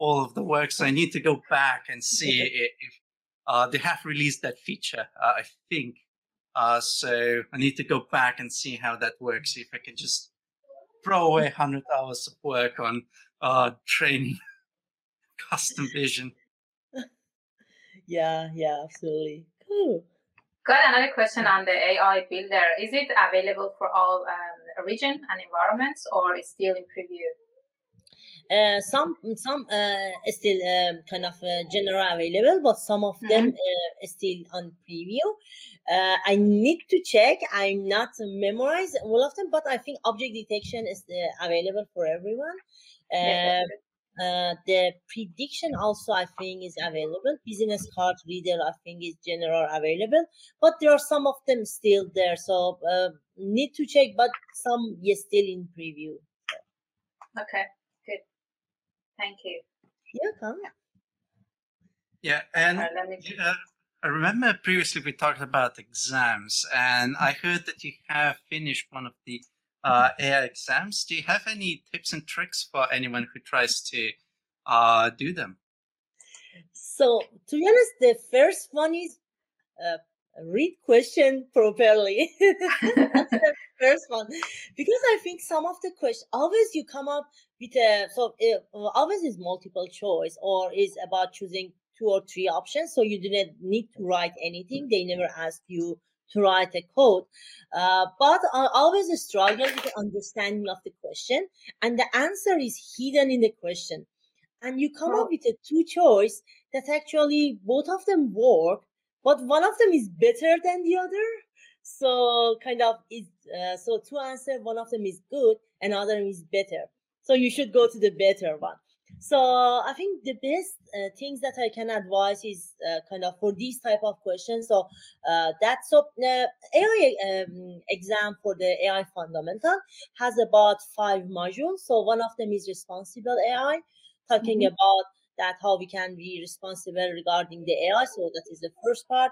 all of the work. So I need to go back and see if uh, they have released that feature, uh, I think. Uh, so I need to go back and see how that works. If I can just throw away 100 hours of work on uh, training custom vision. yeah, yeah, absolutely. Cool. Got another question on the AI builder. Is it available for all um, region and environments, or is still in preview? Uh, some some uh, still um, kind of uh, general available, but some of them mm-hmm. still on preview. Uh, I need to check. I'm not memorized all of them, but I think object detection is uh, available for everyone. Yes, uh, the prediction also I think is available. Business card reader I think is general available, but there are some of them still there. So uh, need to check, but some is still in preview. Okay, good. Thank you. Yeah, come. Yeah, and uh, I remember previously we talked about exams, and I heard that you have finished one of the uh, AI exams. Do you have any tips and tricks for anyone who tries to uh, do them? So, to be honest, the first one is uh, read question properly. That's the first one because I think some of the questions always you come up with a so uh, always is multiple choice or is about choosing two or three options. So you do not need to write anything. They never ask you to write a code. Uh, but I always struggle with the understanding of the question, and the answer is hidden in the question. And you come up with a two choice that actually both of them work, but one of them is better than the other. So kind of is uh, so two answer, one of them is good, another is better. So you should go to the better one. So I think the best uh, things that I can advise is uh, kind of for these type of questions. So uh, that's so AI um, exam for the AI fundamental has about five modules. So one of them is responsible AI, talking mm-hmm. about that how we can be responsible regarding the AI. So that is the first part.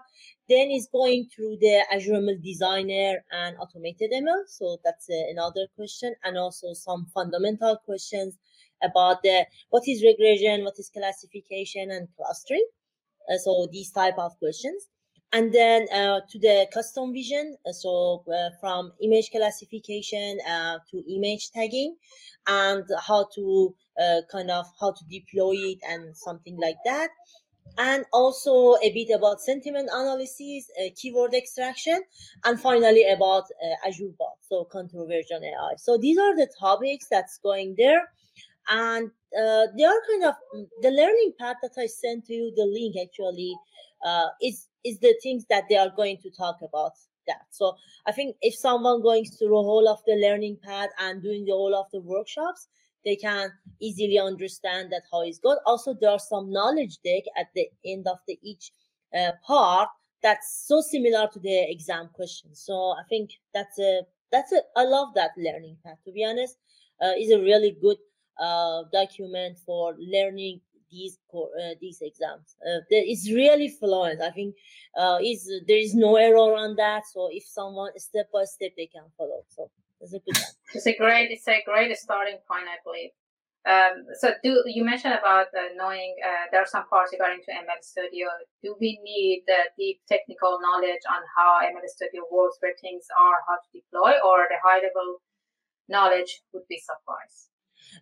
Then is going through the Azure ML Designer and automated ML. So that's uh, another question, and also some fundamental questions about the what is regression, what is classification and clustering. Uh, so these type of questions. And then uh, to the custom vision, uh, so uh, from image classification uh, to image tagging, and how to kind of how to deploy it and something like that and also a bit about sentiment analysis, uh, keyword extraction, and finally about uh, Azure Bot, so conversational AI. So these are the topics that's going there and uh, they are kind of mm, the learning path that I sent to you. The link actually uh, is is the things that they are going to talk about that. So I think if someone going through the whole of the learning path and doing the whole of the workshops, they can easily understand that how it's good. Also, there are some knowledge deck at the end of the each uh, part that's so similar to the exam question. So I think that's a that's a I love that learning path. To be honest, uh, is a really good uh, document for learning these uh, these exams. Uh, it's really fluent. I think uh, is there is no error on that. So if someone step by step they can follow. So it's a good. It's a great it's a great starting point, I believe. Um, so do you mentioned about uh, knowing uh, there are some parts regarding to ML Studio. Do we need the deep technical knowledge on how ML Studio works, where things are, how to deploy, or the high level knowledge would be suffice?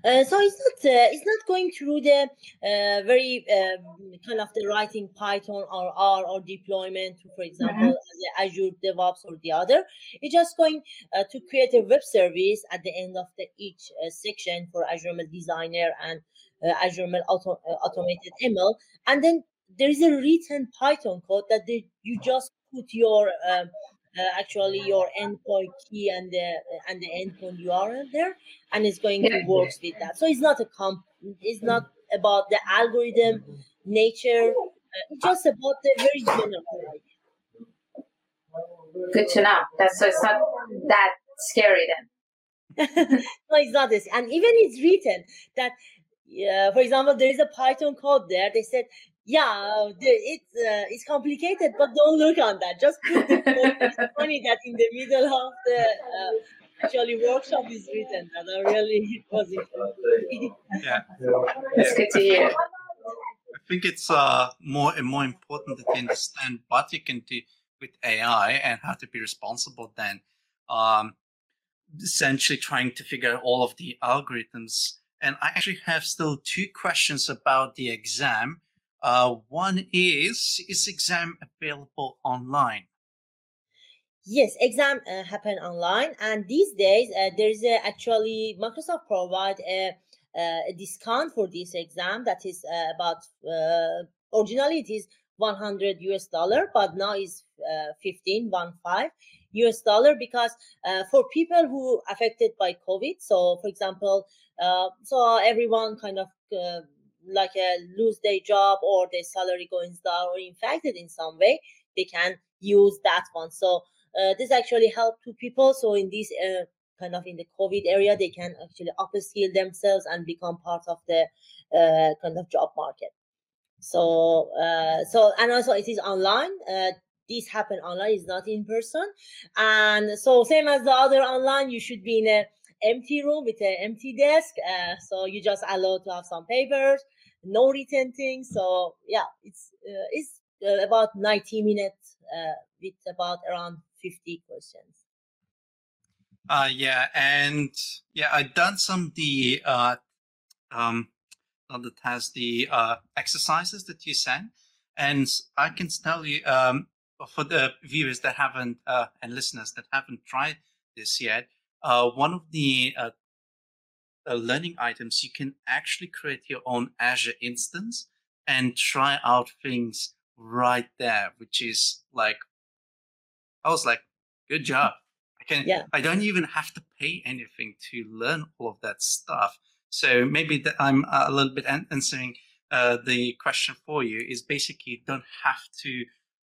Uh, so it's not uh, it's not going through the uh, very um, kind of the writing Python or R or deployment, for example, mm-hmm. Azure DevOps or the other. It's just going uh, to create a web service at the end of the each uh, section for Azure ML Designer and uh, Azure ML auto, automated ML, and then there is a written Python code that they, you just put your um, actually your endpoint key and the and the endpoint URL there, and it's going to work with that. So it's not a comp. It's not about the algorithm nature. Uh, it's just about the very general idea. Good to know. That's so it's not that scary then. no, it's not this. And even it's written that, uh, for example, there is a Python code there. They said yeah, it's uh, it's complicated, but don't look on that. Just put the it's funny that in the middle of the uh, actually workshop is written that I really was yeah, it's good to hear. I think it's uh, more and more important that you understand what you can do with AI and how to be responsible then. Um, essentially trying to figure out all of the algorithms. And I actually have still two questions about the exam uh, one is, is exam available online? Yes, exam uh, happen online, and these days uh, there's a, actually Microsoft provide a, a, discount for this exam that is uh, about uh, originally it is 100 US dollar, but now is uh, 15 one five US dollar because uh, for people who affected by COVID, so for example, uh, so everyone kind of uh, like a lose their job or their salary goes down or infected in some way, they can use that one. So uh, this actually help to people. So in this uh, kind of in the COVID area, they can actually upskill themselves and become part of the uh, kind of job market. So uh, so and also it is online. Uh, this happen online is not in person and so same as the other online you should be in a empty room with an empty desk uh, so you just allow to have some papers no written thing. So yeah, it's uh, it's uh, about 90 minutes uh, with about around 50 questions. Uh, yeah, and yeah, I've done some the uh, um, not the test, the uh, exercises that you sent, and I can tell you um, for the viewers that haven't uh, and listeners that haven't tried this yet, uh, one of the uh, uh, learning items, you can actually create your own Azure instance and try out things right there, which is like, I was like, good job. I can, yeah. I don't even have to pay anything to learn all of that stuff. So maybe that I'm a little bit answering uh, the question for you is basically you don't have to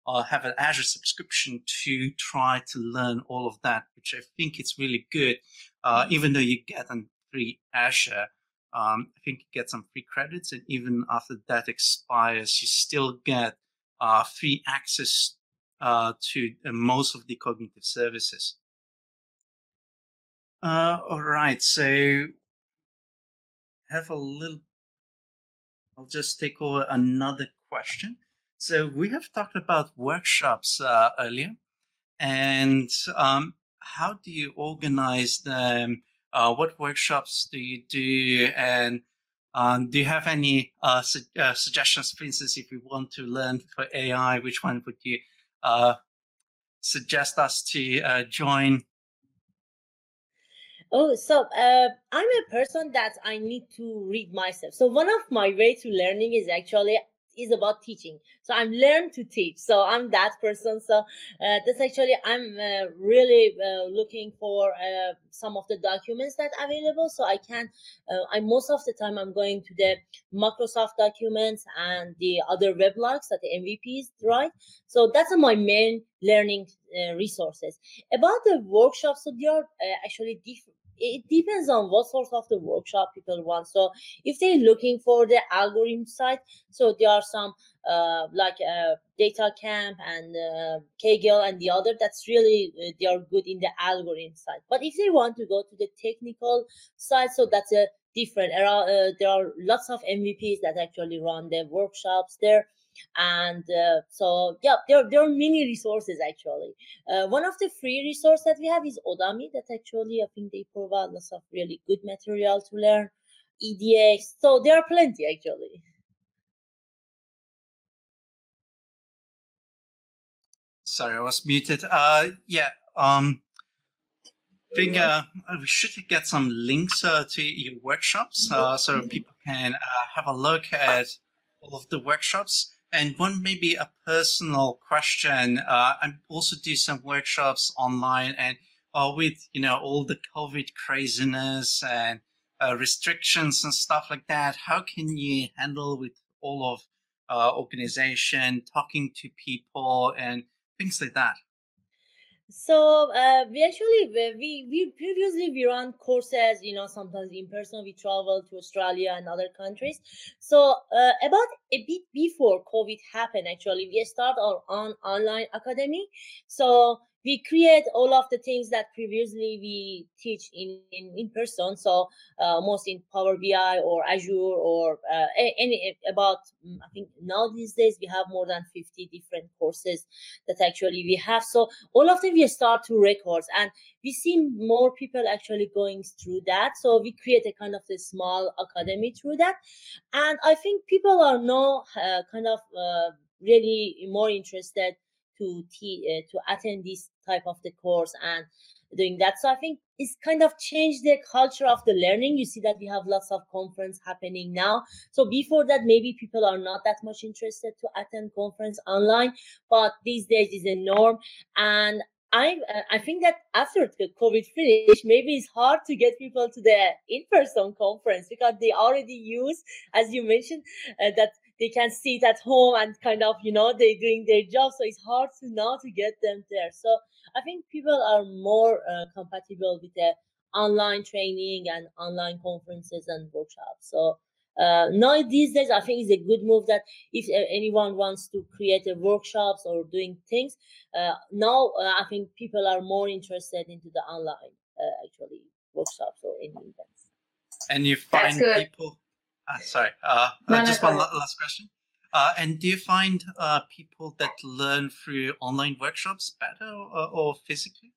uh, have an Azure subscription to try to learn all of that, which I think it's really good. Uh, mm-hmm. even though you get an free Azure. Um, I think you get some free credits, and even after that expires, you still get uh, free access uh, to uh, most of the cognitive services. Uh, all right, so have a little. I'll just take over another question. So we have talked about workshops uh, earlier, and um, how do you organize them? Uh, what workshops do you do? And um, do you have any uh, su- uh, suggestions? For instance if we want to learn for ai which one would you uh, suggest us to uh, join? Oh, so uh, I'm a person that I need to read myself. So one of my way to learning is actually is about teaching. So I'm learned to teach. So I'm that person. So uh, that's actually I'm uh, really uh, looking for uh, some of the documents that available. So I can. Uh, I most of the time I'm going to the Microsoft documents and the other weblogs that the MVPs write. So that's my main learning uh, resources. About the workshops, so they are actually different it depends on what sort of the workshop people want. So if they're looking for the algorithm side, so there are some uh, like uh, Data Camp and uh, Kaggle and the other that's really uh, they are good in the algorithm side. But if they want to go to the technical side, so that's a different. Uh, there are lots of MVPs that actually run the workshops there and uh, so yeah there, there are many resources actually. Uh, one of the free resource that we have is Udemy that actually i think they provide lots of really good material to learn. Edx so there are plenty actually. Sorry i was muted. Uh yeah um I think uh, we should get some links uh, to your workshops. Uh, so people can uh, have a look at all of the workshops. And one maybe a personal question. Uh, I also do some workshops online, and uh, with you know all the COVID craziness and uh, restrictions and stuff like that, how can you handle with all of uh, organization, talking to people, and things like that? So uh, we actually we we previously we run courses, you know, sometimes in person. We travel to Australia and other countries. So uh, about a bit before COVID happened, actually, we start our on online academy. So we create all of the things that previously we teach in in, in person. So uh, most in power bi or azure or uh, any about mm, i think now these days we have more than 50 different courses that actually we have. So all of them we start to records and we see more people actually going through that. So we create a kind of a small academy through that. And i think people are now uh, kind of uh, really more interested to uh, to attend this type of the course and doing that. So i think it's kind of changed the culture of the learning. You see that we have lots of conference happening now. So before that maybe people are not that much interested to attend conference online but these days is a norm. And I uh, I think that after the COVID finish, maybe it's hard to get people to the in-person conference because they already use, as you mentioned, uh, that they can sit at home and kind of you know they're doing their job. So it's hard to now to get them there. So i think people are more uh, compatible with the online training and online conferences and workshops. So uh, now these days i think it's a good move that if uh, anyone wants to create a workshops or doing things uh, now uh, i think people are more interested into the online uh, actually workshops or any events. And you find people uh, sorry, uh, no, just no, one last question. Uh, and do you find uh, people that learn through online workshops better or, or, physically?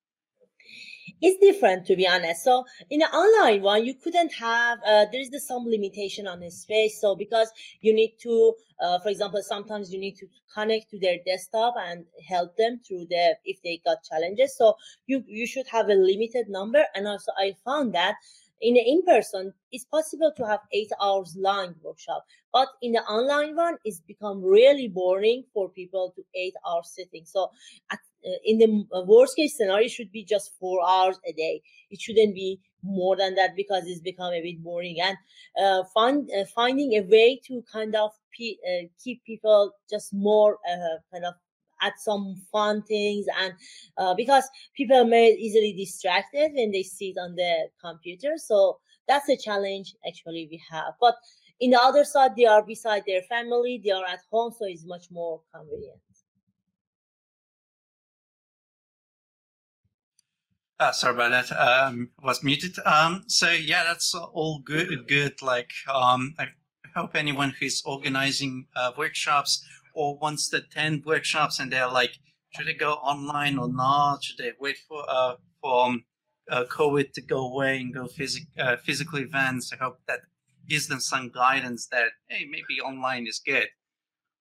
It's different, to be honest. So in the online one, you couldn't have. Uh, there is the some limitation on the space. So because you need to, uh, for example, sometimes you need to connect to their desktop and help them through the if they got challenges. So you you should have a limited number. And also, I found that in the in-person it's possible to have eight hours long workshop but in the online one it's become really boring for people to eight hours sitting. So at, uh, in the uh, worst case scenario it should be just four hours a day. It shouldn't be more than that because it's become a bit boring. And uh, find uh, finding a way to kind of pe- uh, keep people just more uh, kind of at some fun things and uh, because people are may easily distracted when they sit on the computer so that's a challenge actually we have but in the other side they are beside their family they are at home so it's much more convenient Uh, sorry about that. Um, was muted. Um, so yeah, that's all good. Good. Like, um, I hope anyone who's organizing uh, workshops or wants to attend workshops and they're like, should they go online or not? Should they wait for uh, for um, uh, COVID to go away and go phys- uh, physical events? I hope that gives them some guidance that hey, maybe online is good.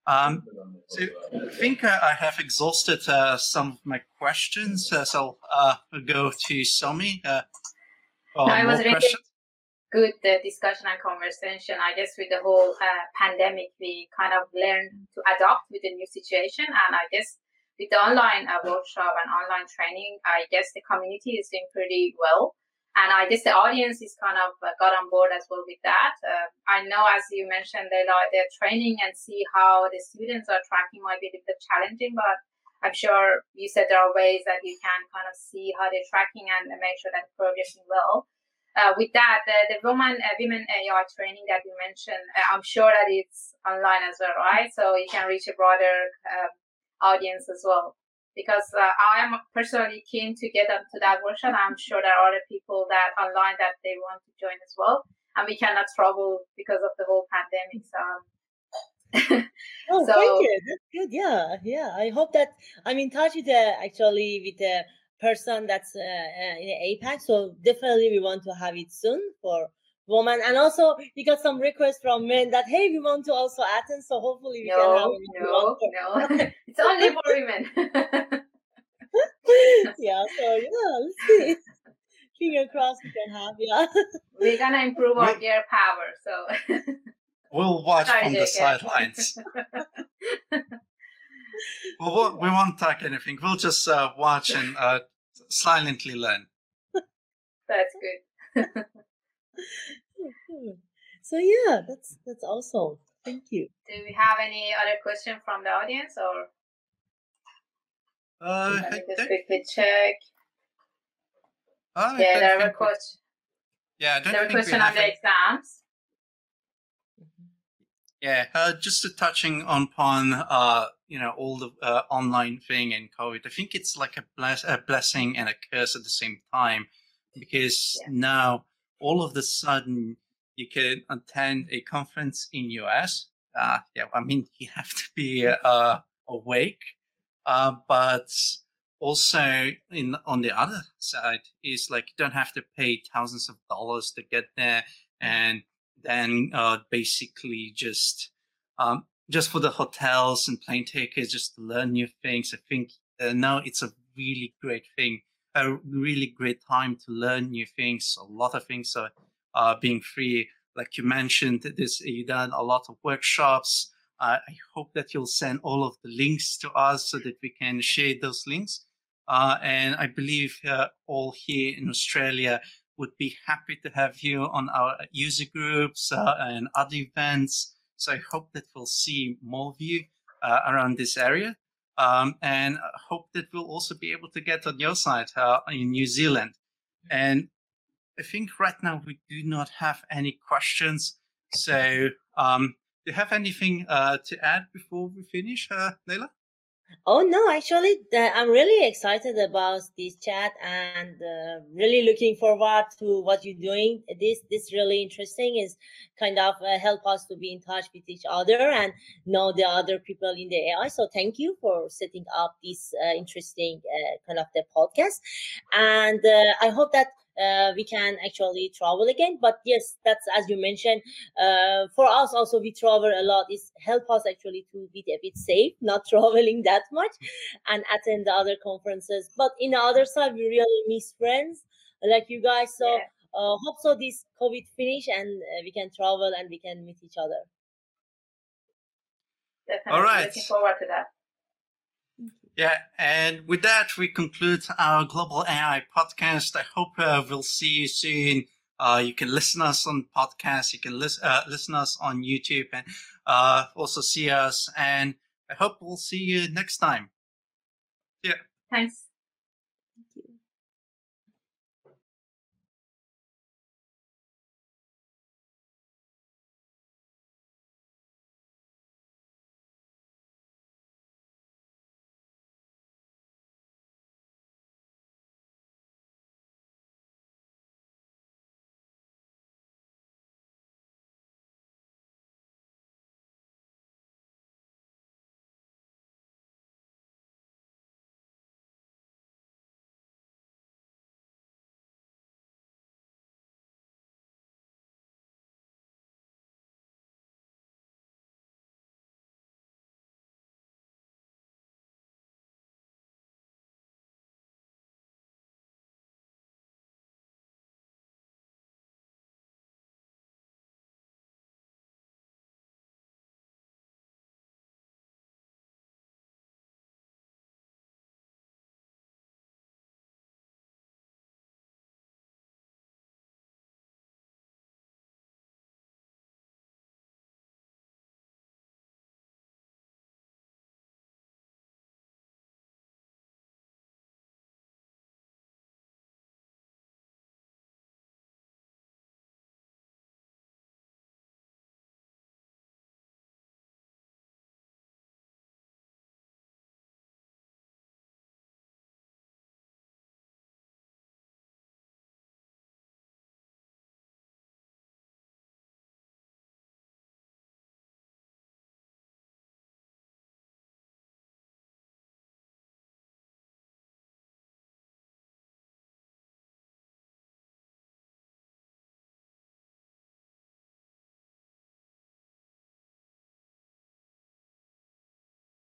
Um, so I think uh, I have exhausted uh, some of my questions, uh, so uh, I'll go to Sami. Uh, no, I was good uh, discussion and conversation. I guess with the whole uh, pandemic, we kind of learned to adapt with the new situation. And I guess with the online uh, workshop and online training, I guess the community is doing pretty well. And I guess the audience is kind of uh, got on board as well with that. Uh, I know, as you mentioned, they like their training and see how the students are tracking might be a bit challenging, but I'm sure you said there are ways that you can kind of see how they're tracking and make sure that progressing well uh, with that, the, the woman uh, women AI training that you mentioned, uh, I'm sure that it's online as well, right? So you can reach a broader um, audience as well. Because uh, I am personally keen to get up to that workshop. I'm sure there are other people that online that they want to join as well. and we cannot travel because of the whole pandemic. So. oh, so, thank you. That's good. Yeah, yeah. I hope that I'm in touch with uh, actually with the person that's uh, uh in APAC. So definitely we want to have it soon for women. And also we got some requests from men that hey, we want to also attend. So hopefully we no, can have it. no, no. it's only for women. yeah. So yeah, let's see. Finger crossed we can have. Yeah. We're gonna improve our gear power. So. We'll watch Sorry, from the sidelines. Well, we won't talk anything. We'll just uh, watch and uh, silently learn. That's good. so yeah, that's that's awesome. Thank you. Do we have any other question from the audience or? Uh, Let me just quickly check. Uh, yeah, there were questions. Yeah, I don't there were questions on the exams. Yeah, uh, just touching upon uh, you know all the uh, online thing and COVID. I think it's like a, bless- a blessing and a curse at the same time because yeah. now all of the sudden you can attend a conference in US. Uh, yeah, I mean you have to be uh, awake, uh, but also in on the other side is like you don't have to pay thousands of dollars to get there and then uh, basically just um, just for the hotels and plane tickets, just to learn new things. I think uh, now it's a really great thing, a really great time to learn new things. A lot of things are uh, being free. Like you mentioned, this you've done a lot of workshops. Uh, I hope that you'll send all of the links to us so that we can share those links. Uh, and I believe uh, all here in Australia would be happy to have you on our user groups uh, and other events. So I hope that we'll see more of you uh, around this area. Um, and I hope that we'll also be able to get on your side uh, in New Zealand. And I think right now we do not have any questions. So um, do you have anything uh, to add before we finish, uh, Leila? Oh no, actually, I'm really excited about this chat and uh, really looking forward to what you're doing. This this really interesting is kind of uh, help us to be in touch with each other and know the other people in the AI. So thank you for setting up this uh, interesting uh, kind of the podcast, and uh, I hope that uh, we can actually travel again. But yes, that's as you mentioned. Uh, for us, also we travel a lot. Is help us actually to be a bit safe, not traveling that much, and attend the other conferences. But in the other side, we really miss friends like you guys. So yeah. uh, hope so this COVID finish and uh, we can travel and we can meet each other. Definitely. All right. Looking forward to that. Yeah, and with that, we conclude our Global AI podcast. I hope uh, we'll see you soon. Uh, you can listen us on podcasts. You can listen uh, listen us on YouTube, and uh, also see us. And I hope we'll see you next time. Yeah. Thanks.